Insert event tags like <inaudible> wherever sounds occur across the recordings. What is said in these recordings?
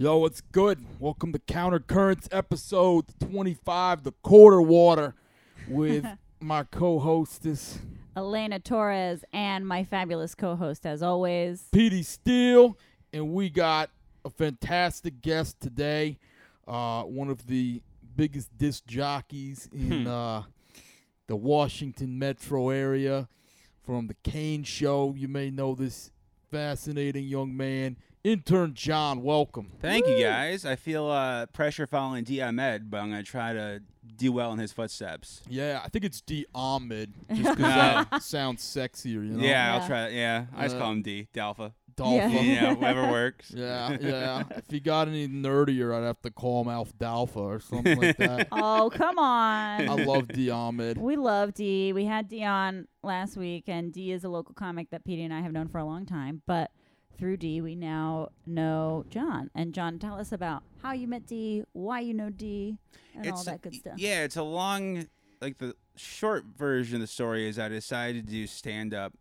Yo, what's good? Welcome to Counter Currents episode 25, The Quarter Water, with <laughs> my co hostess, Elena Torres, and my fabulous co host, as always. Petey Steele. And we got a fantastic guest today, uh, one of the biggest disc jockeys in uh, the Washington metro area from the Kane Show. You may know this fascinating young man. Intern John, welcome. Thank you, guys. I feel uh, pressure following D. Ahmed, but I'm going to try to do well in his footsteps. Yeah, I think it's D. Ahmed, just <laughs> because that sounds sexier, you know? Yeah, Yeah. I'll try. Yeah, I just Uh, call him D. Dalpha. Dalpha. Yeah. Yeah, whatever <laughs> works. Yeah, yeah. if he got any nerdier, I'd have to call him Alf Dalpha or something like <laughs> that. Oh, come on. I love D. Ahmed. we love D. We had Dee on last week, and D is a local comic that Petey and I have known for a long time. But through Dee, we now know John. And John, tell us about how you met Dee, why you know Dee, and all that good stuff. Yeah, it's a long, like the short version of the story is I decided to do stand up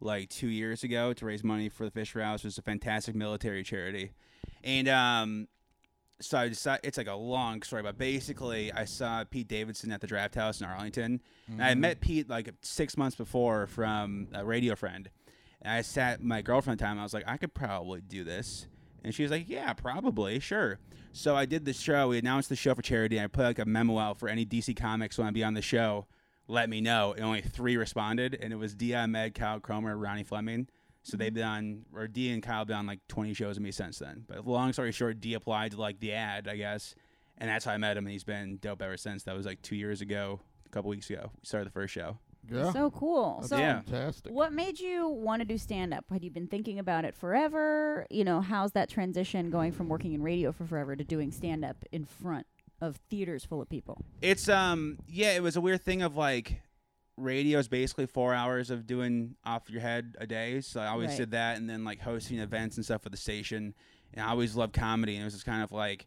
like two years ago to raise money for the Fisher House, which is a fantastic military charity, and um. So I decided it's like a long story, but basically I saw Pete Davidson at the Draft House in Arlington. And I met Pete like six months before from a radio friend. And I sat my girlfriend at the time. I was like, I could probably do this. And she was like, Yeah, probably, sure. So I did the show. We announced the show for charity. And I put like a memo out for any DC comics want to be on the show. Let me know. And only three responded, and it was D. Ahmed, Kyle Cromer, Ronnie Fleming. So they've mm-hmm. been on, or D and Kyle have been on like 20 shows with me since then. But long story short, D applied to like the ad, I guess, and that's how I met him. And he's been dope ever since. That was like two years ago, a couple weeks ago. We started the first show. Yeah, So cool. that's so, Yeah. fantastic. what made you want to do stand up? Had you been thinking about it forever? You know, how's that transition going from working in radio for forever to doing stand up in front of theaters full of people? It's um yeah, it was a weird thing of like radio is basically four hours of doing off your head a day. So I always Right. did that and then like hosting events and stuff for the station. And I always loved comedy and it was just kind of like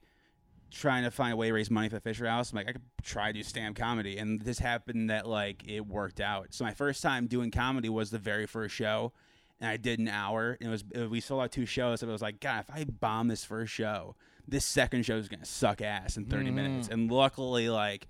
trying to find a way to raise money for the Fisher House. I'm like, I could try to do stand comedy. And this happened that like it worked out. So my first time doing comedy was the very first show. And I did an hour. And it was it- we sold out two shows. And I was like, God, if I bomb this first show, this second show is gonna suck ass in 30 Mhm. minutes. And luckily, like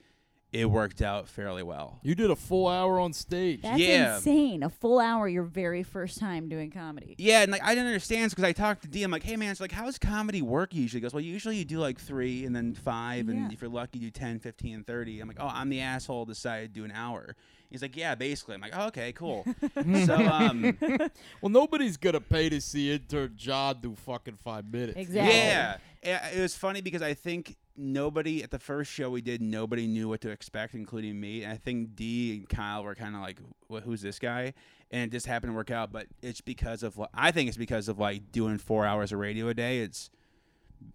it worked out fairly well. You did a full hour on stage. That's Yeah. insane. A full hour your very first time doing comedy. Yeah, and like I didn't understand because I talked to D. I'm like, hey man, it's like how does comedy work usually? He goes, well, usually you do like three and then five, Yeah. and if you're lucky, you do 10, 15, and 30. I'm like, oh, I'm the asshole who decided to do an hour. He's like, yeah, basically. I'm like, oh, okay, cool. <laughs> so um, <laughs> Well, nobody's gonna pay to see intern John do fucking five minutes. Exactly. Yeah, Yeah, it was funny because I think nobody at the first show we did, nobody knew what to expect, including me. And I think D and Kyle were kind of like, "Wh- "Who's this guy?" And it just happened to work out. But it's because of I think it's because of like doing four hours of radio a day. It's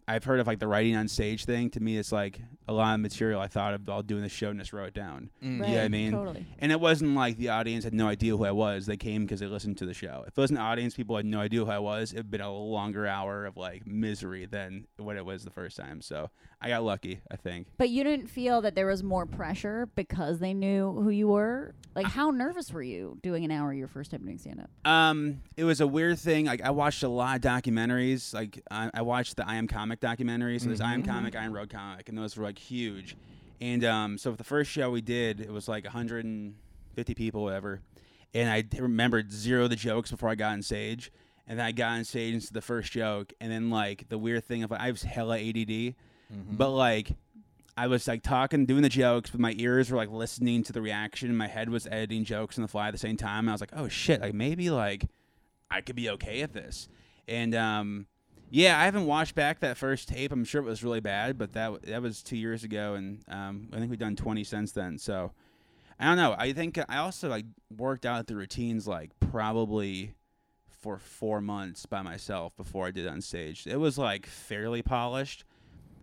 I've heard of like the writing on stage thing. To me, it's like a lot of material I thought of while doing the show and just wrote it down. Mm. Right, Yeah, I mean, totally. And it wasn't like the audience had no idea who I was. They came because they listened to the show. If it was an audience, people had no idea who I was. It'd been a longer hour of like misery than what it was the first time. So I got lucky, I think. But you didn't feel that there was more pressure because they knew who you were? Like, how nervous were you doing an hour your first time doing stand up? Um, it was a weird thing. Like I watched a lot of documentaries. Like I, I watched the I Am Comic documentary. So there's I Am Comic, I Am Road Comic, and those were like huge. And um, so for the first show we did, it was like 150 people, whatever. And I remembered zero of the jokes before I got on stage. And then I got on stage and into the first joke, and then like the weird thing of like, I was hella ADD, but like I was like talking, doing the jokes, but my ears were like listening to the reaction. My head was editing jokes on the fly at the same time. And I was like, oh shit, like maybe like I could be okay at this. And um, yeah, I haven't watched back that first tape. I'm sure it was really bad, but that that was two years ago, and um, I think we've done 20 since then. So I don't know. I think I also like worked out the routines like probably for four months by myself before I did it on stage. It was like fairly polished.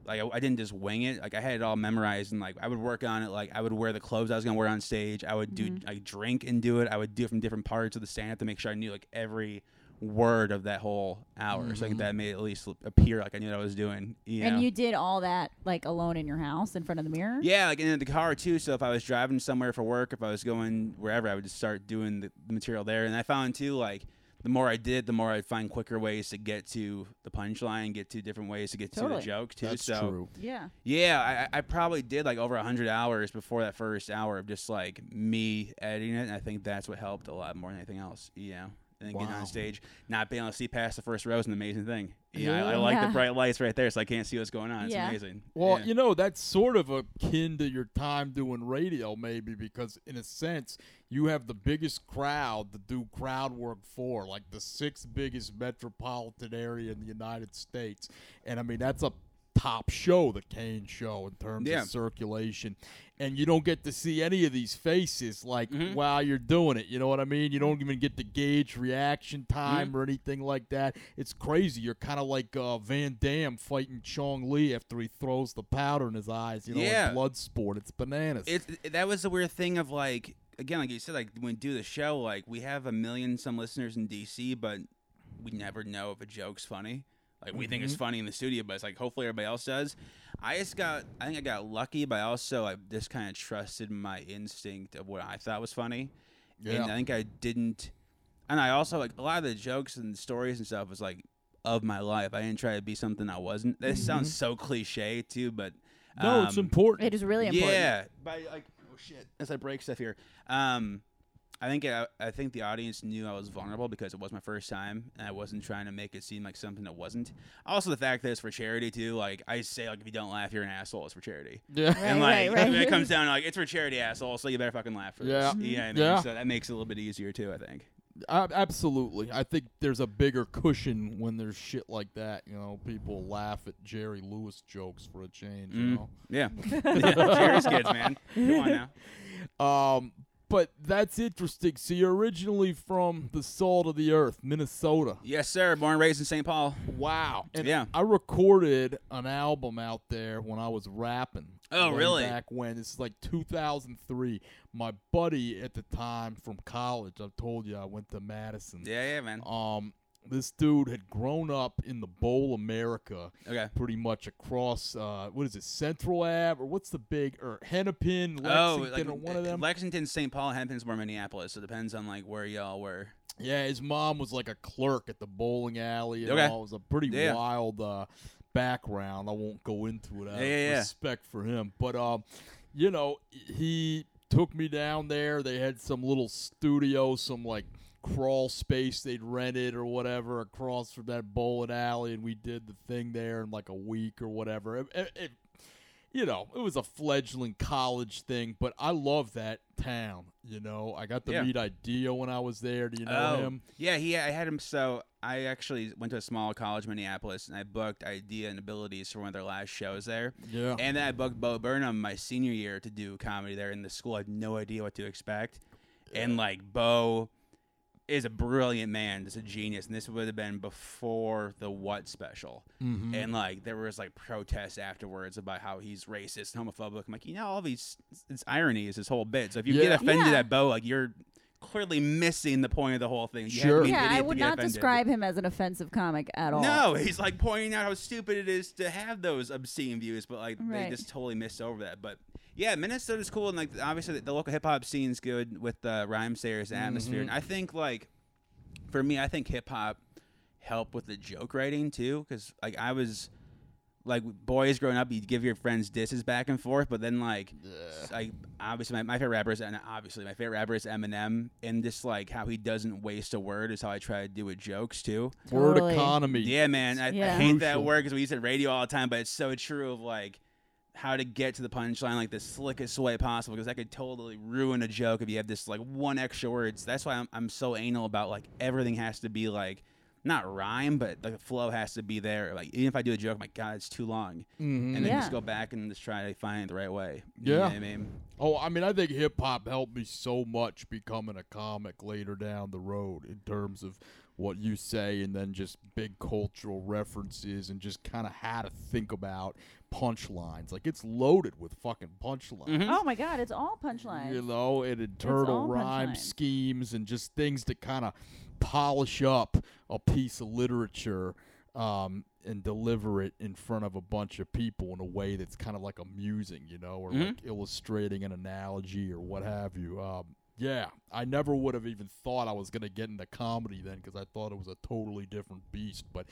Like I, I didn't just wing it. Like I had it all memorized, and like I would work on it. Like I would wear the clothes I was gonna wear on stage. I would do Mhm. like drink and do it. I would do it from different parts of the stand up to make sure I knew like every word of that whole hour. So I think mm-hmm. that made it at least appear like I knew what I was doing. You know? And you did all that like alone in your house in front of the mirror? Yeah, like in the car too. So if I was driving somewhere for work, if I was going wherever, I would just start doing the, the material there. And I found too, like the more I did, the more I'd find quicker ways to get to the punchline, get to different ways to get to the joke too. That's so true. Yeah. yeah, I, I probably did like over hundred hours before that first hour of just like me editing it. And I think that's what helped a lot more than anything else. You know, and then getting on stage, not being able to see past the first row is an amazing thing. Yeah, I, I like Yeah. the bright lights right there, so I can't see what's going on. It's Yeah. amazing. Well, Yeah. you know, that's sort of akin to your time doing radio, maybe, because in a sense, you have the biggest crowd to do crowd work for, like the sixth biggest metropolitan area in the United States. And I mean, that's a top show, the Kane show, in terms Yeah. of circulation. And you don't get to see any of these faces like Mhm. while you're doing it. You know what I mean? You don't even get to gauge reaction time Mm-hmm. or anything like that. It's crazy. You're kind of like uh, Van Damme fighting Chong Li after he throws the powder in his eyes. You know, Yeah. blood sport. It's bananas. it, that was the weird thing of like again like you said like when do the show like we have a million some listeners in dc but we never know if a joke's funny like we think it's funny in the studio but it's like hopefully everybody else does i just got i think i got lucky but also i just kind of trusted my instinct of what i thought was funny and Yeah. i think i didn't and i also like a lot of the jokes and stories and stuff was like of my life i didn't try to be something i wasn't this sounds so cliche too but no, it's um, important. It is really important. yeah, by like oh shit, as I break stuff here. Um, I think I, I think the audience knew I was vulnerable because it was my first time, and I wasn't trying to make it seem like something that wasn't. Also, the fact that it's for charity too. Like I say, like if you don't laugh, you're an asshole. It's for charity. <laughs> Yeah. Right, and like right, right. <laughs> when it comes down to like it's for charity, asshole. So you better fucking laugh for Yeah. this. Yeah, I mean? Yeah. So that makes it a little bit easier too. I think. A- absolutely. I think there's a bigger cushion when there's shit like that. You know, people laugh at Jerry Lewis jokes for a change. You Mm. know. Yeah. <laughs> yeah. Cheers, kids, man. Come on now. Um, but that's interesting. So you're originally from the salt of the earth, Minnesota. Yes, sir. Born and raised in St. Paul. Wow. And Yeah. I recorded an album out there when I was rapping. Oh, really? Back when this is like 2003. My buddy at the time from college. I've told you I went to Madison. Yeah, yeah, man. Um, this dude had grown up in the Bowl America, Okay. pretty much across uh, what is it, Central Ave or what's the big or Hennepin, Lexington, oh, like or one of them. Lexington, St. Paul, Hennepin's more Minneapolis. So it depends on like where y'all were. Yeah, his mom was like a clerk at the bowling alley. And Okay. all. It was a pretty Yeah. wild uh, background. I won't go into it out Yeah, yeah, of yeah. respect for him. But, um, you know, he took me down there. They had some little studio, some like crawl space they'd rented or whatever across from that bowling alley. And we did the thing there in like a week or whatever. It, it, it- you know, it was a fledgling college thing, but I love that town. You know, I got to Yeah. meet Eyedea when I was there. Do you know oh, him? yeah, he. I had him. So I actually went to a small college, Minneapolis, and I booked Eyedea and Abilities for one of their last shows there. Yeah. And then I booked Bo Burnham my senior year to do comedy there in the school. I had no idea what to expect. And like Bo is a brilliant man, just a genius. And this would have been before the What special. Mhm. And like there was like protests afterwards about how he's racist and homophobic. I'm like, you know, all these it's irony is his whole bit. So if you Yeah. get offended Yeah. at Bo, like you're clearly missing the point of the whole thing. You Sure. Yeah, I would not offended. describe him as an offensive comic at all. No, he's like pointing out how stupid it is to have those obscene views, but like Right. they just totally missed over that. But yeah, Minnesota's cool, and like obviously the, the local hip hop scene's good with the Rhymesayers atmosphere. Mhm. And I think like for me, I think hip hop helped with the joke writing too, because like I was like boys growing up, you'd give your friends disses back and forth, but then like like obviously my, my favorite rapper is and obviously my favorite rapper is Eminem, and just like how he doesn't waste a word is how I try to do with jokes too. Word Totally. economy. Yeah, man. I, I Yeah. hate that word because we use it radio all the time, but it's so true of like how to get to the punchline like the slickest way possible because that could totally ruin a joke if you have this like one extra words. That's why I'm, I'm so anal about like everything has to be like not rhyme, but the flow has to be there. Like even if I do a joke, I'm like God, it's too long, Mhm. and then Yeah. just go back and just try to find it the right way. You know Yeah. what I mean. Oh, I mean, I think hip hop helped me so much becoming a comic later down the road in terms of what you say and then just big cultural references and just kind of how to think about punchlines. Like, it's loaded with fucking punchlines. Mhm. Oh my God, it's all punchlines. You know, and internal all rhyme punchlines. schemes and just things to kind of polish up a piece of literature um, and deliver it in front of a bunch of people in a way that's kind of like amusing, you know, or Mhm. like illustrating an analogy or what have you. Um, yeah, I never would have even thought I was gonna get into comedy then because I thought it was a totally different beast. But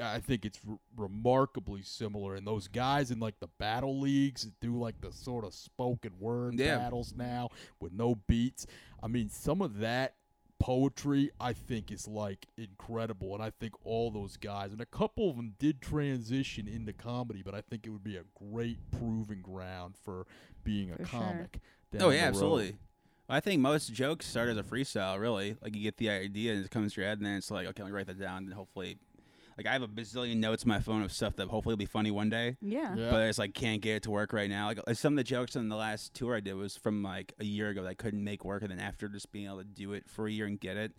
I think it's r- remarkably similar. And those guys in like the battle leagues do like the sort of spoken word Yeah. battles now with no beats. I mean, some of that poetry I think is like incredible, and I think all those guys and a couple of them did transition into comedy, but I think it would be a great proving ground for being a For sure. comic. Oh yeah, absolutely. I think most jokes start as a freestyle, really. Like you get the idea and it comes to your head, and then it's like, okay, let me write that down, and hopefully, like I have a bazillion notes in my phone of stuff that hopefully will be funny one day. Yeah. Yeah. But I just like can't get it to work right now. Like some of the jokes in the last tour I did was from like a year ago that I couldn't make work, and then after just being able to do it for a year and get it,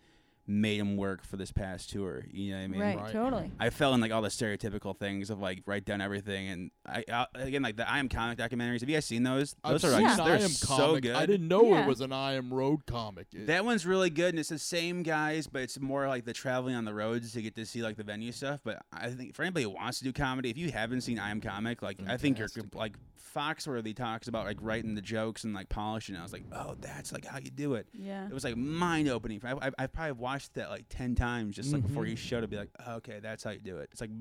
made them work for this past tour. You know what I mean? right, Right. Totally. I fell in like all the stereotypical things of like write down everything, and I, I again like the I am comic documentaries. Have you guys seen those? I've Those are seen like an they're I Am so good. I didn't know Yeah. it was an I Am Road comic. It- That one's really good, and it's the same guys, but it's more like the traveling on the roads to get to see like the venue stuff. But I think for anybody who wants to do comedy, if you haven't seen I Am Comic, like I think you're like Foxworthy talks about like writing the jokes and like polishing. it. I was like, oh, that's like how you do it. Yeah. It was like mind opening. I, I, I probably watched that like ten times just like before Mhm. each show to be like, oh, okay, that's how you do it. It's like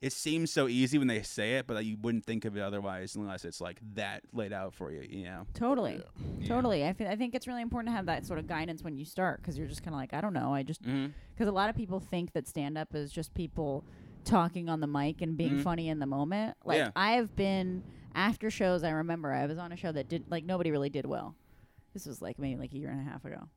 it seems so easy when they say it, but like, you wouldn't think of it otherwise unless it's like that laid out for you. You know? Totally. Yeah. Totally. I, fe- I think it's really important to have that sort of guidance when you start because you're just kind of like, I don't know. I just, because a lot of people think that stand up is just people talking on the mic and being Mhm. funny in the moment. Like, Yeah. I have been after shows, I remember I was on a show that did, like, nobody really did well. This was like maybe like a year and a half ago.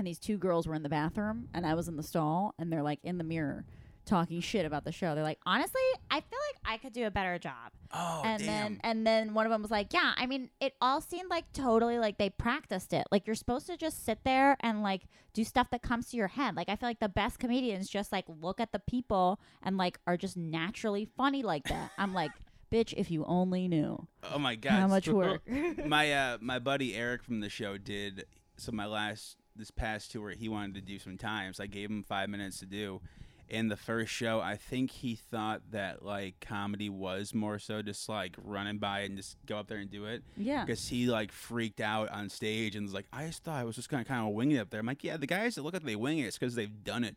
And these two girls were in the bathroom and I was in the stall and they're like in the mirror talking shit about the show. They're like, honestly, I feel like I could do a better job Oh and damn. then and then one of them was like, "Yeah, I mean, it all seemed like totally like they practiced it. Like you're supposed to just sit there and like do stuff that comes to your head. Like I feel like the best comedians just like look at the people and like are just naturally funny like that." I'm like, "Bitch, if you only knew oh my god, how much work." <laughs> my uh my buddy Eric from the show did so my last this past tour he wanted to do some times. I gave him five minutes to do. In the first show, I think he thought that like comedy was more so just like running by and just go up there and do it. yeah. Because he like freaked out on stage and was like, I just thought I was just gonna kind of wing it up there. I'm like, yeah, the guys that look like they wing it, it's because they've done it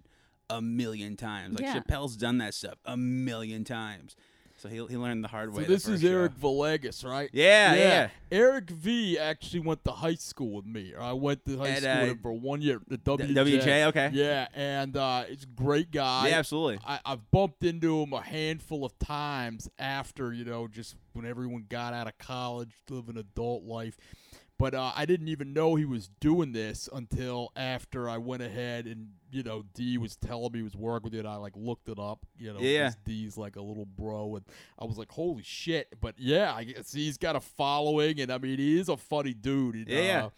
a million times. Like Yeah. Chappelle's done that stuff a million times. So he he learned the hard so way. the this is first show. Eric Villegas, right? Yeah, yeah. Eric V actually went to high school with me. I went to high At, school uh, with him for one year. The WJ. WJ, okay. Yeah, and uh, he's a great guy. yeah, absolutely. I, I've bumped into him a handful of times after, you know, just when everyone got out of college, living adult life. But uh, I didn't even know he was doing this until after I went ahead and, you know, D was telling me he was working with it. I, like, looked it up, you know, Yeah. D's like a little bro. And I was like, holy shit. But yeah, I guess he's got a following. And, I mean, he is a funny dude. And, Yeah. uh,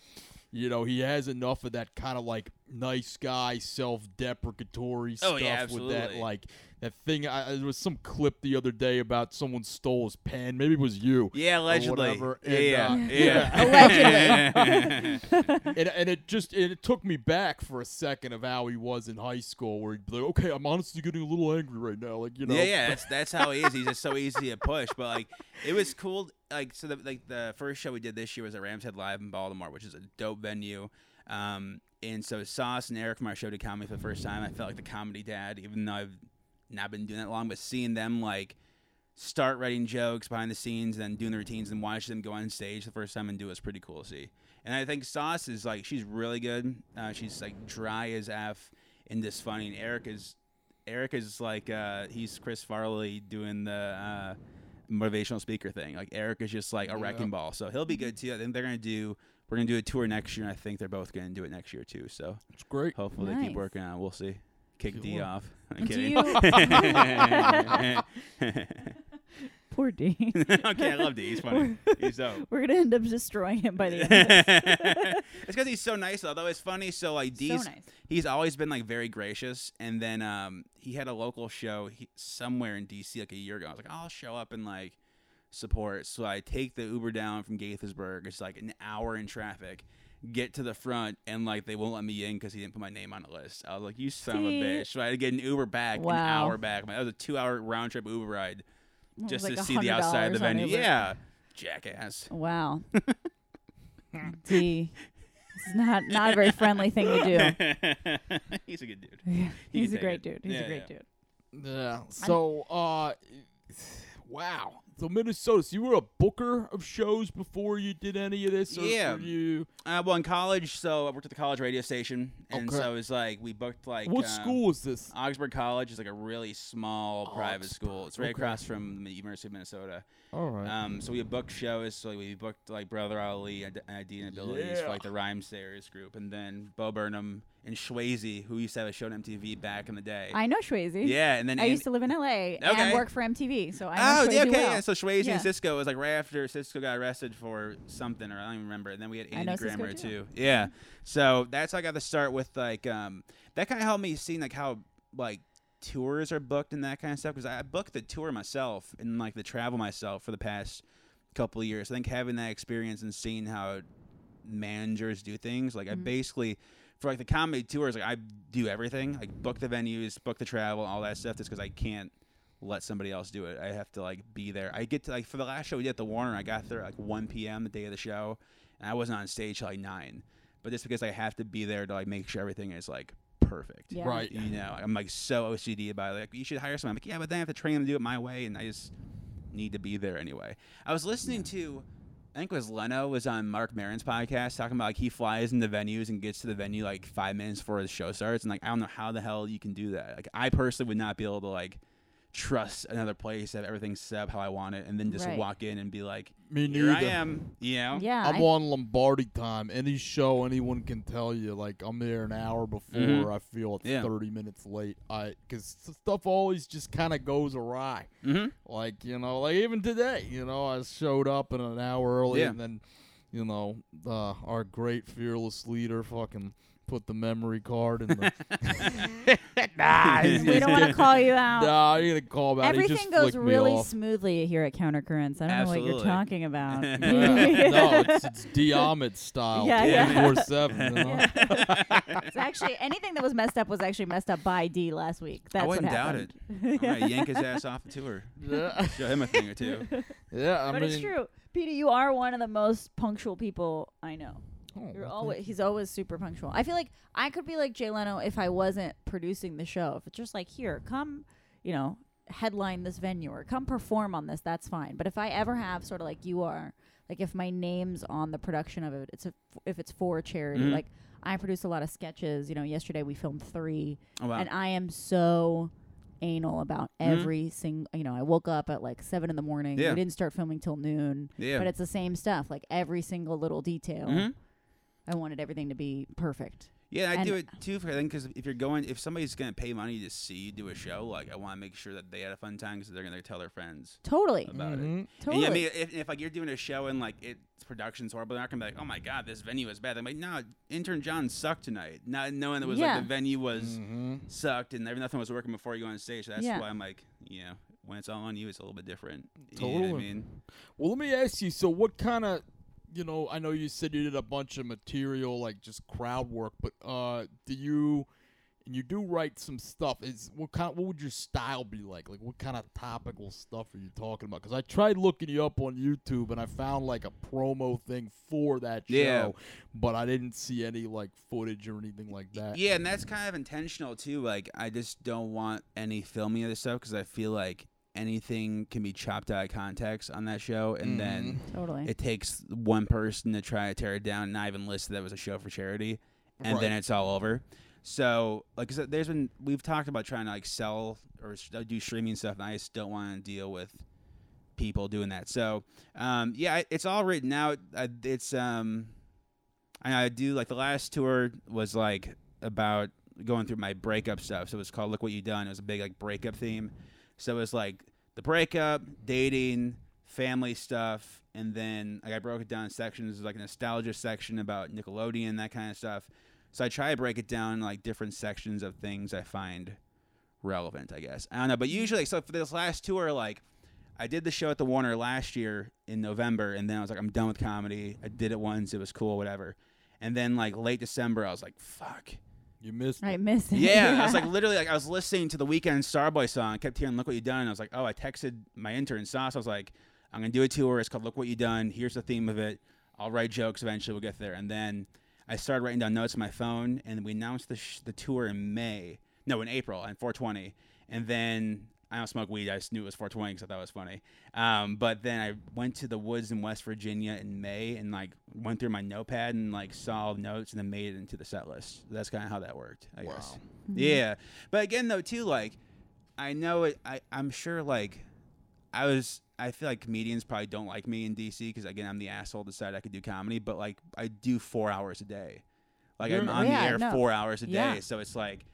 you know, he has enough of that kind of like nice guy, self-deprecatory Oh, stuff yeah, with that like that thing. I, there was some clip the other day about someone stole his pen. Maybe it was you. Yeah, allegedly. whatever, Yeah, uh, yeah. Allegedly. <laughs> <laughs> and, and it just and it took me back for a second of how he was in high school, where he'd be like, "Okay, I'm honestly getting a little angry right now." Like you know, yeah, yeah, that's that's how he is. He's just so easy to push. But like, it was cool. Like, so the like the first show we did this year was at Rams Head Live in Baltimore, which is a dope venue. Um, and so Sauce and Eric from our show did comedy for the first time. I felt like the comedy dad, even though I've not been doing that long, but seeing them like start writing jokes behind the scenes and then doing the routines and watching them go on stage the first time and do it was pretty cool to see. And I think Sauce is like she's really good. Uh, she's like dry as f and just funny. And Eric is Eric is like uh, he's Chris Farley doing the uh, motivational speaker thing. Like Eric is just like a Yeah. wrecking ball, so he'll be good too. I think they're gonna do. We're gonna do a tour next year, and I think they're both gonna do it next year too. So it's great. hopefully they keep working on. it. We'll see. Kick D off. <laughs> I'm kidding. <laughs> Poor D. <laughs> okay, I love D. He's funny. He's dope. We're gonna end up destroying him by the end. It's because he's so nice, although it's funny. So like so D's, nice. he's always been like very gracious, and then um he had a local show he, somewhere in DC like a year ago. I was like, I'll show up and like support. So I take the Uber down from Gaithersburg. It's like an hour in traffic. Get to the front and like they won't let me in because he didn't put my name on the list. I was like, "You son of a bitch!" So I had to get an Uber back, an hour back. That was a two-hour round trip Uber ride It just like to see the outside of the venue. Uber. Yeah, jackass. Wow. <laughs> D. It's not not a very friendly thing to do. <laughs> He's a good dude. Yeah, He's a great it. dude. He's Yeah, a great yeah. dude. Yeah. So, uh, <sighs> wow. So Minnesota. So you were a booker of shows before you did any of this. Or, Yeah. or you. Uh, well, in college, so I worked at the college radio station, and Okay. so it was like we booked like what uh, school was this? Augsburg College is like a really small private school. It's right okay. across from the University of Minnesota. All right. Um, so we booked shows. So we booked like Brother Ali and Eyedea and Abilities for like the Rhymesayers group, and then Bo Burnham and Shwayze, who used to have a show on MTV back in the day. I know Shwayze. yeah, and then I Andy- used to live in LA Okay. and work for MTV, so I know Oh, yeah, okay, well. yeah. So Shwayze Yeah. and Cisco was like right after Cisco got arrested for something, or I don't even remember. And then we had Andy Grammer too. too. Yeah. So that's how I got to start with like um that kind of helped me see like how like tours are booked and that kind of stuff because I booked the tour myself and like the travel myself for the past couple of years. I think having that experience and seeing how managers do things, like I Mhm. basically for like the comedy tours, like I do everything, like book the venues, book the travel, all that stuff, just because I can't let somebody else do it. I have to like be there. I get to like for the last show we did at the Warner, I got there at like 1 p.m. the day of the show, and I wasn't on stage till like nine. But just because I have to be there to like make sure everything is like perfect. Yeah. Right. You know, I'm like so OCD about it. Like, you should hire someone. I'm like, yeah, but then I have to train them to do it my way, and I just need to be there anyway. I was listening to, I think it was Leno was on Marc Maron's podcast talking about like he flies into venues and gets to the venue like five minutes before the show starts, and like I don't know how the hell you can do that. Like I personally would not be able to like trust another place, have everything set up how I want it, and then just Right. walk in and be like, Me here I neither. am. You know? Yeah, I'm I- on Lombardi time. Any show, anyone can tell you. Like I'm there an hour before. Mhm. I feel it's Yeah. 30 minutes late. I because stuff always just kind of goes awry. Mm-hmm. Like you know, like even today, you know, I showed up in an hour early, Yeah. and then you know, uh, our great fearless leader fucking put the memory card in the. <laughs> <laughs> nah, we don't want to call you out. Nah, he didn't call about. Everything just goes really smoothly here at Countercurrents. I don't know what you're talking about. Yeah. <laughs> no, it's, it's Diamond style. Yeah, yeah. Four seven. You know? Yeah. it's actually anything that was messed up was actually messed up by D last week. That's I wouldn't what doubt happened. it. I'm gonna yank his ass off the tour. Yeah. Show him a thing or two. Yeah, I but mean, it's true. Peter, you are one of the most punctual people I know. Oh, You're well, always he's always super punctual. I feel like I could be like Jay Leno if I wasn't producing the show. If it's just like here, come, you know, headline this venue or come perform on this, that's fine. But if I ever have sort of like you are, like if my name's on the production of it, it's a, if it's for a charity. Mhm. Like I produce a lot of sketches. You know, yesterday we filmed three, Oh wow. and I am so anal about Mhm. every single. You know, I woke up at like seven in the morning. Yeah. We didn't start filming till noon, yeah. but it's the same stuff. Like every single little detail. Mhm. I wanted everything to be perfect. Yeah, I And- do it too for I think because if you're going, if somebody's gonna pay money to see you do a show, like I want to make sure that they had a fun time because they're gonna tell their friends Totally. about it. mhm. Totally. Yeah, I mean, if, if like you're doing a show and like its production's horrible, they're not gonna be like, "Oh my god, this venue is bad." I'm like, "No, intern John sucked tonight." Not knowing it was Yeah. like the venue was Mhm. sucked and every- nothing was working before you go on stage. So that's Yeah. why I'm like, you know, when it's all on you, it's a little bit different. You know what I mean, Well, let me ask you. So, what kind of, you know, I know you said you did a bunch of material, like just crowd work, but uh, do you, and you do write some stuff? Is what kind? What would your style be like? Like, what kind of topical stuff are you talking about? Because I tried looking you up on YouTube, and I found like a promo thing for that show, Yeah. but I didn't see any like footage or anything like that. yeah, and that's kind of intentional too. Like, I just don't want any filming of this stuff because I feel like anything can be chopped out of context on that show, and then totally. it takes one person to try to tear it down and not even list that it was a show for charity and then it's all over. So like I said, there's been we've talked about trying to like sell or uh, do streaming stuff and i just don't want to deal with people doing that. So um yeah it's all written out. It's um I, I do like the last tour was like about going through my breakup stuff. So it was called look what you done. It was a big like breakup theme so it was like the breakup dating family stuff and then like i broke it down in sections. Like a nostalgia section about nickelodeon that kind of stuff. So i try to break it down in like different sections of things i find relevant i guess. I don't know but usually so for this last tour like i did the show at the warner last year in november and then i was like i'm done with comedy. I did it once it was cool whatever. And then like late december i was like fuck You missed. I it. miss it. yeah, I was <laughs> like literally like I was listening to the Weeknd Starboy song. I kept hearing "Look What You Done." And I was like, oh, I texted my intern Sauce. I was like, I'm gonna do a tour. It's called "Look What You Done." Here's the theme of it. I'll write jokes eventually. We'll get there. And then I started writing down notes on my phone, and we announced the sh- the tour in May. No, in April, on 420, and then. I don't smoke weed. I just knew it was 420 because I thought it was funny. Um, but then I went to the woods in West Virginia in May and like went through my notepad and like saw notes and then made it into the set list. That's kind of how that worked, I guess. Wow. Yeah, but again though too, like I know it. I I'm sure like I was. I feel like comedians probably don't like me in DC because again I'm the asshole decided I could do comedy, but like I do four hours a day. Like I'm You're- on Yeah, the air no. four hours a Yeah. day, so it's like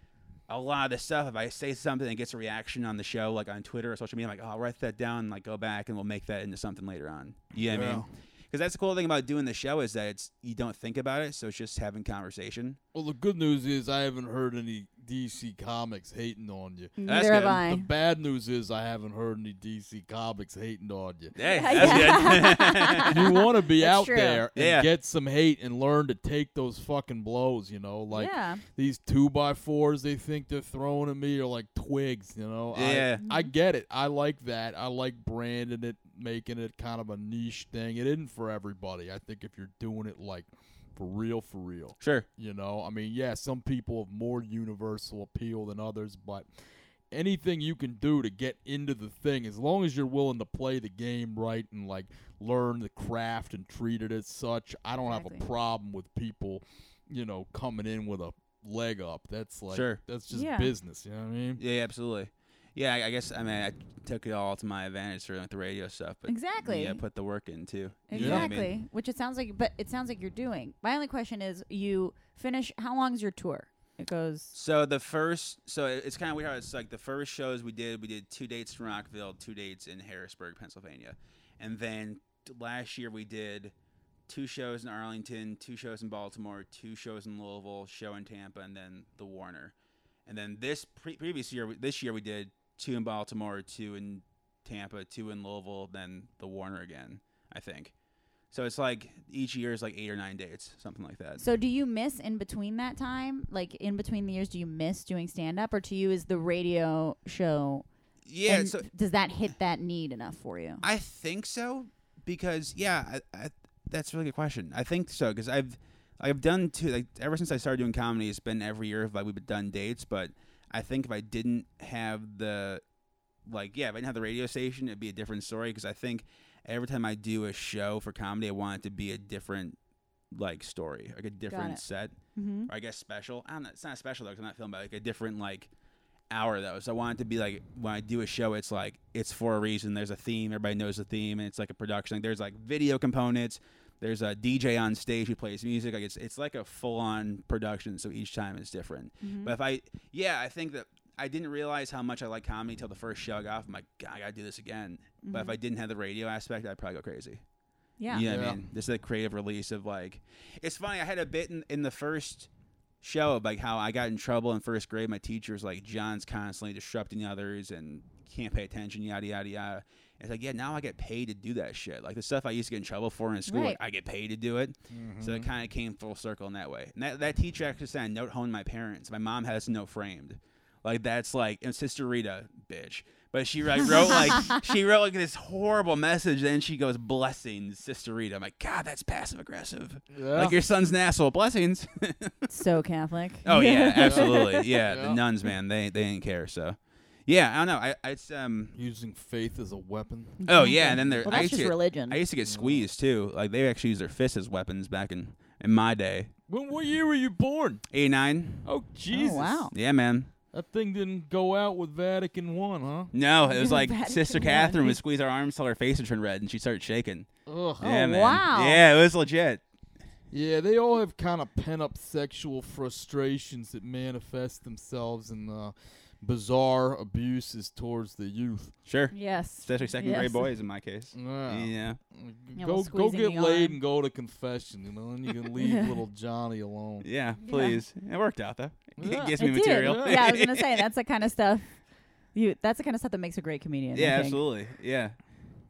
a lot of the stuff. If I say something and gets a reaction on the show, like on Twitter or social media, I'm like oh, I'll write that down, and like go back, and we'll make that into something later on. You know what I mean? Because that's the cool thing about doing the show is that it's you don't think about it, so it's just having conversation. Well, the good news is I haven't heard any DC comics hating on you. Neither have good. I. The bad news is I haven't heard any DC comics hating on you. Hey, Yeah, <laughs> that's good. you want to be That's out true. there and Yeah. get some hate and learn to take those fucking blows, you know? Like yeah. these two by fours they think they're throwing at me are like twigs, you know? I- Yeah. Mm-hmm. I, get it. I like that. I like branding it, making it kind of a niche thing. It isn't for everybody. I think if you're doing it like for real, for real. sure. You know, I mean, yeah, some people have more universal appeal than others, but anything you can do to get into the thing, as long as you're willing to play the game right and like learn the craft and treat it as such, I don't have a problem with people, you know, coming in with a leg up. That's like Sure. that's just Yeah. business. You know what I mean? Yeah, absolutely. Yeah, I, I guess I mean I took it all to my advantage for like the radio stuff, but Exactly. yeah, put the work in too. You know what I Exactly. mean? Which it sounds like, but it sounds like you're doing. My only question is, you finish. How long's your tour? It goes. So the first, so it- it's kind of weird how it's like the first shows we did, we did two dates in Rockville, two dates in Harrisburg, Pennsylvania, and then t- last year we did two shows in Arlington, two shows in Baltimore, two shows in Louisville, show in Tampa, and then the Warner, and then this pre- previous year, this year we did two in Baltimore, two in Tampa, two in Louisville, then the Warner again, I think. So it's like each year is like eight or nine dates, something like that. So do you miss in between that time, like in between the years? Do you miss doing stand up, or to you is the radio show? yeah, so does that hit that need enough for you? I think so because yeah, I, I, that's a really good question. I think so because I've I've done two like ever since I started doing comedy. It's been every year of like we've done dates, but I think if I didn't have the like yeah, if I didn't have the radio station, it'd be a different story because I think every time I do a show for comedy, I want it to be a different like story, like a different set Mm-hmm. or I guess special. I don't know. It's not special though, 'cause I'm not filming, but like a different like hour though. So I want it to be like when I do a show, it's like it's for a reason. There's a theme. Everybody knows the theme, and it's like a production. Like there's like video components. There's a DJ on stage who plays music. Like it's it's like a full on production. So each time is different. Mm-hmm. But if I yeah, I think that. I didn't realize how much I like comedy till the first show I got off. I'm like, God, I gotta do this again. But if I didn't have the radio aspect, I'd probably go crazy. Mm-hmm. yeah. You know what Yeah. I mean? This is a creative release of like, it's funny. I had a bit in, in the first show of like how I got in trouble in first grade. My teacher was like, John's constantly disrupting others and can't pay attention, yada yada yada. It's like, yeah, now I get paid to do that shit. Like the stuff I used to get in trouble for in school, like, Right. I get paid to do it. So it mm-hmm. kind of came full circle in that way. And that, that teacher actually sent a note home to my parents. My mom has a note framed. Like that's like and Sister Rita, bitch. But she like wrote like <laughs> she wrote like this horrible message. Then she goes blessings, Sister Rita. I'm like, God, that's passive aggressive. Yeah. Like your son's an asshole. Blessings. <laughs> So Catholic. oh yeah, <laughs> absolutely. Yeah, Yeah. the nuns, man, they they didn't care. So yeah, I don't know. I I- it's um. Using faith as a weapon. Oh yeah, and then there. Well, I that's used just to get, religion. I used to get squeezed too. Like they actually used their fists as weapons back in in my day. When what year were you born? Eighty nine. Oh Jesus! Oh wow. Yeah, man. That thing didn't go out with Vatican One, huh? No, it was like Vatican Sister One. Catherine would squeeze our arms till her face would turn red, and she'd start shaking. Ugh. yeah, man. Oh, wow. Yeah, it was legit. Yeah, they all have kind of pent up sexual frustrations that manifest themselves in uh, bizarre abuses towards the youth. Sure. Yes. Especially second Yes. grade boys in my case. <laughs> Yeah. Yeah. Yeah, go well, go get laid arm. and go to confession, you know, and you can leave <laughs> little Johnny alone. Yeah, Yeah. please. It worked out though. Yeah. It gives It me did. material. <laughs> yeah, I was gonna say that's the kind of stuff. You that's the kind of stuff that makes a great comedian. Yeah, absolutely. Yeah.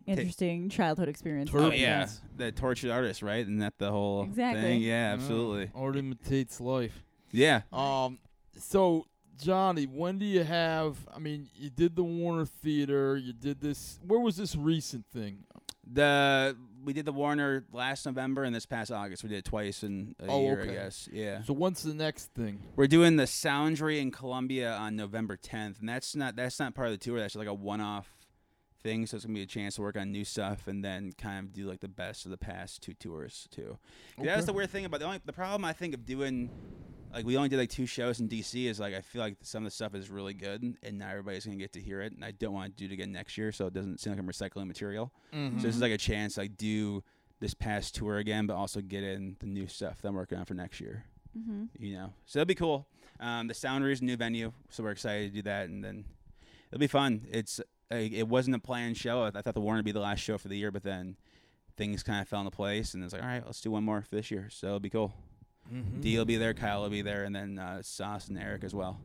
Interesting childhood experience. Tur- Oh Turbulence. yeah. The tortured artist, right? Isn't that the whole Exactly. thing? Yeah, absolutely. Art imitates life. Yeah. Um, so Johnny, when do you have? I mean, you did the Warner Theater. You did this. Where was this recent thing? The we did the Warner last November and this past August. We did it twice in a Oh, year, okay. I guess. Yeah. So what's the next thing? We're doing the Soundry in Columbia on November 10th, and that's not that's not part of the tour. That's like a one-off thing. So it's gonna be a chance to work on new stuff and then kind of do like the best of the past two tours too. Yeah, That's Okay. the weird thing about the only the problem I think of doing. Like we only did like two shows in DC is like I feel like some of the stuff is really good and not everybody's gonna get to hear it and I don't want to do it again next year so it doesn't seem like I'm recycling material. Mm-hmm. So this is like a chance to like do this past tour again, but also get in the new stuff that I'm working on for next year Mm-hmm. you know. So that'd be cool. Um, the Soundry is a new venue, so we're excited to do that, and then it'll be fun. It's it wasn't a planned show. I, I thought the Warner would be the last show for the year, but then things kind of fell into place, and it's like, all right, let's do one more for this year. So it'll be cool. Mhm. D will be there, Kyle will be there, and then uh, Sauce and Eric as well.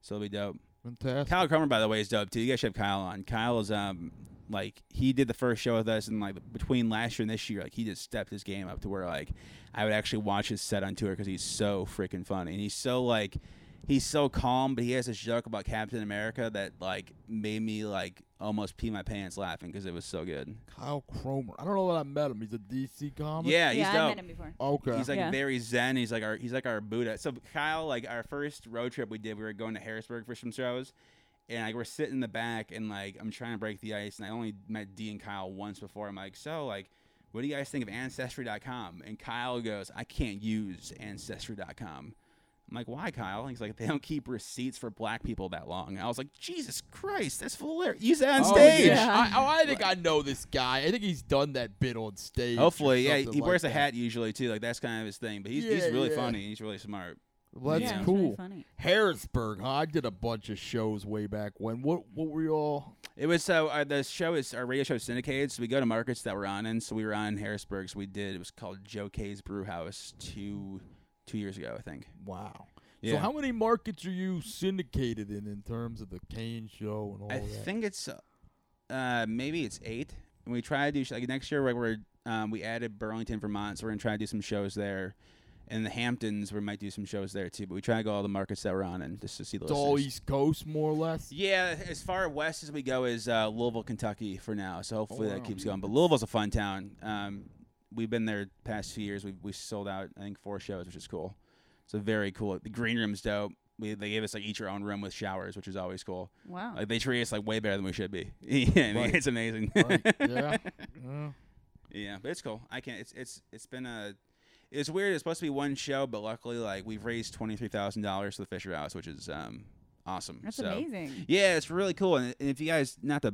So it'll be dope. Fantastic. Kyle Cromer, by the way, is dope too. You guys should have Kyle on. Kyle is um like he did the first show with us, and like between last year and this year, like he just stepped his game up to where like I would actually watch his set on tour because he's so freaking funny, and he's so like he's so calm, but he has this joke about Captain America that like made me like almost pee my pants laughing because it was so good. Kyle Cromer. I don't know that I met him. He's a DC comic. Yeah, he's yeah, I dope. met him before. Okay. He's like Yeah. very zen. He's like our he's like our Buddha. So Kyle, like our first road trip we did, we were going to Harrisburg for some shows, and like we're sitting in the back, and like I'm trying to break the ice, and I only met D and Kyle once before. I'm like, so like, what do you guys think of Ancestry.com? And Kyle goes, I can't use Ancestry.com. I'm like, why, Kyle? And he's like, they don't keep receipts for black people that long. And I was like, Jesus Christ, that's hilarious. Use that on Oh, stage. yeah. Yeah. I, oh, I think I know this guy. I think he's done that bit on stage. Hopefully, yeah. something He wears like a hat usually too. Like that's kind of his thing. But he's he's really yeah. funny. He's really smart. Well, that's yeah, cool. Really funny. Harrisburg, huh? I did a bunch of shows way back when. What what were y'all? It was so uh, the show is our radio show syndicated, so we go to markets that we're on and So we were on Harrisburg, so we did. It was called Joe K's Brew House two two years ago, I think. Wow. Yeah. So how many markets are you syndicated in in terms of the Kane show and all that? I that? think it's uh, maybe it's eight. And we try to do sh- like next year. Like we're um, we added Burlington, Vermont, so we're gonna try to do some shows there. And the Hamptons, we might do some shows there too. But we try to go all the markets that we're on and just to see the it's all listeners. East Coast, more or less. Yeah, as far west as we go is uh, Louisville, Kentucky for now. So hopefully Oh, that wow. keeps going. But Louisville's a fun town. Um, we've been there past few years. We we sold out I think four shows, which is cool. So very cool. The green room's dope. We, they gave us like each our own room with showers, which is always cool. Wow. Like they treat us like way better than we should be. <laughs> yeah, Right. it's amazing. Right. yeah. <laughs> yeah. Yeah, but it's cool. I can't. It's it's it's been a. It's weird. It's supposed to be one show, but luckily, like we've raised twenty three thousand dollars for the Fisher House, which is um awesome. That's so, amazing. Yeah, it's really cool. And, and if you guys not the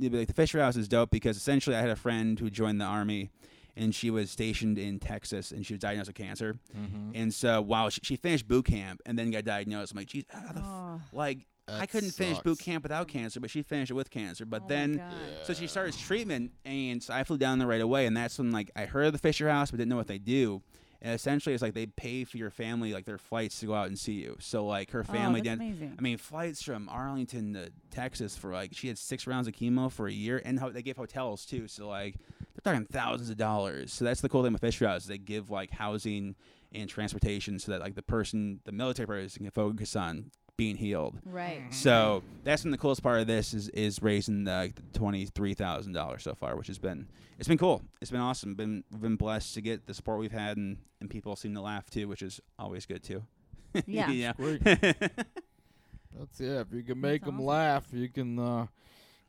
like the Fisher House is dope because essentially I had a friend who joined the army, and she was stationed in Texas, and she was diagnosed with cancer. Mm-hmm. And so while she, she finished boot camp and then got diagnosed, I'm like, geez, how the f-? Oh, like I couldn't finish boot camp without cancer, but she finished it with cancer. But oh then. God. So she started treatment, and so I flew down there right away, and that's when like I heard of the Fisher House, but didn't know what they do. And essentially, it's like they pay for your family like their flights to go out and see you. So like her Oh, family that's did. I mean, flights from Arlington to Texas for like she had six rounds of chemo for a year, and ho- they gave hotels too. So like they're talking thousands of dollars. So that's the cool thing with Fisher House. They give like housing and transportation, so that like the person, the military person, can focus on being healed. right. So that's been the coolest part of this is is raising the twenty three thousand dollars so far, which has been it's been cool. It's been awesome. Been we've been blessed to get the support we've had, and and people seem to laugh too, which is always good too. <laughs> Yeah. yeah. Great. <laughs> That's yeah. If you can make them awesome. laugh, you can uh,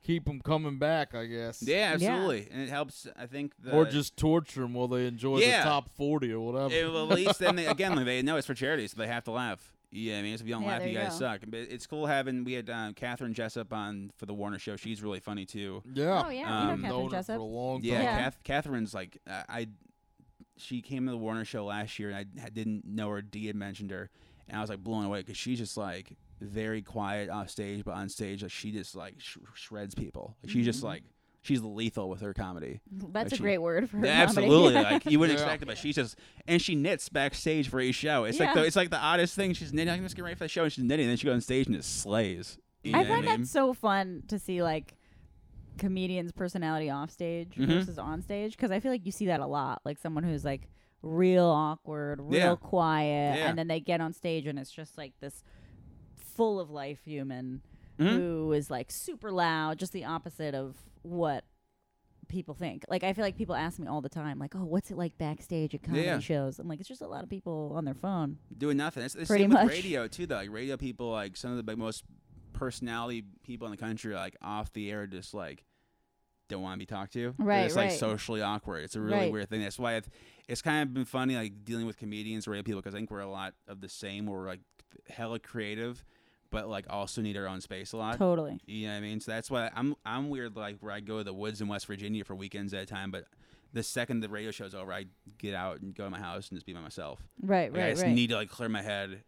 keep them coming back. I guess. yeah, absolutely, and it helps. I think the, or just torture them while they enjoy Yeah. the top forty or whatever. it, well, at least then they, <laughs> again they know it's for charity, so they have to laugh. Yeah, I mean, if you don't Yeah, laugh, you you guys go. suck. But it's cool having we had um, Catherine Jessup on for the Warner show. She's really funny too. yeah. Oh yeah, Um, we I've know known Catherine her for a long time. Yeah, Yeah. Kath, Catherine's like uh, I. She came to the Warner show last year, and I, I didn't know her. D had mentioned her, and I was like blown away because she's just like very quiet off stage, but on stage, like she just like sh- shreds people. Like, she's just Mhm. like she's lethal with her comedy. That's a she- great word for her Yeah, comedy. absolutely, <laughs> like you wouldn't Yeah. expect it, but she's just and she knits backstage for each show. It's like the, it's like the oddest thing. She's knitting. I'm just getting ready for the show, and she's knitting, and then she goes on stage and just slays. You I know what find mean? that so fun to see like comedians' personality off stage Mhm. versus on stage because I feel like you see that a lot. Like someone who's like real awkward, real Yeah. quiet, Yeah. and then they get on stage and it's just like this full of life human Mhm. who is like super loud, just the opposite of what people think. Like I feel like people ask me all the time, like, "Oh, what's it like backstage at comedy Yeah. shows?" I'm like, "It's just a lot of people on their phone." doing nothing. It's the Pretty same with radio too, though. Like radio people, like some of the big, most personality people in the country, are, like off the air, just like don't want to be talked to. They're Right, It's like right. socially awkward. It's a really Right. weird thing. That's why it's, it's kind of been funny, like dealing with comedians, radio people, because I think we're a lot of the same. We're like hella creative, but like also need our own space a lot. Totally. You know what I mean? So that's why I'm I'm weird. Like where I go to the woods in West Virginia for weekends at a time, but the second the radio show's over, I get out and go to my house and just be by myself. Right, Like, right. I just right. need to like clear my head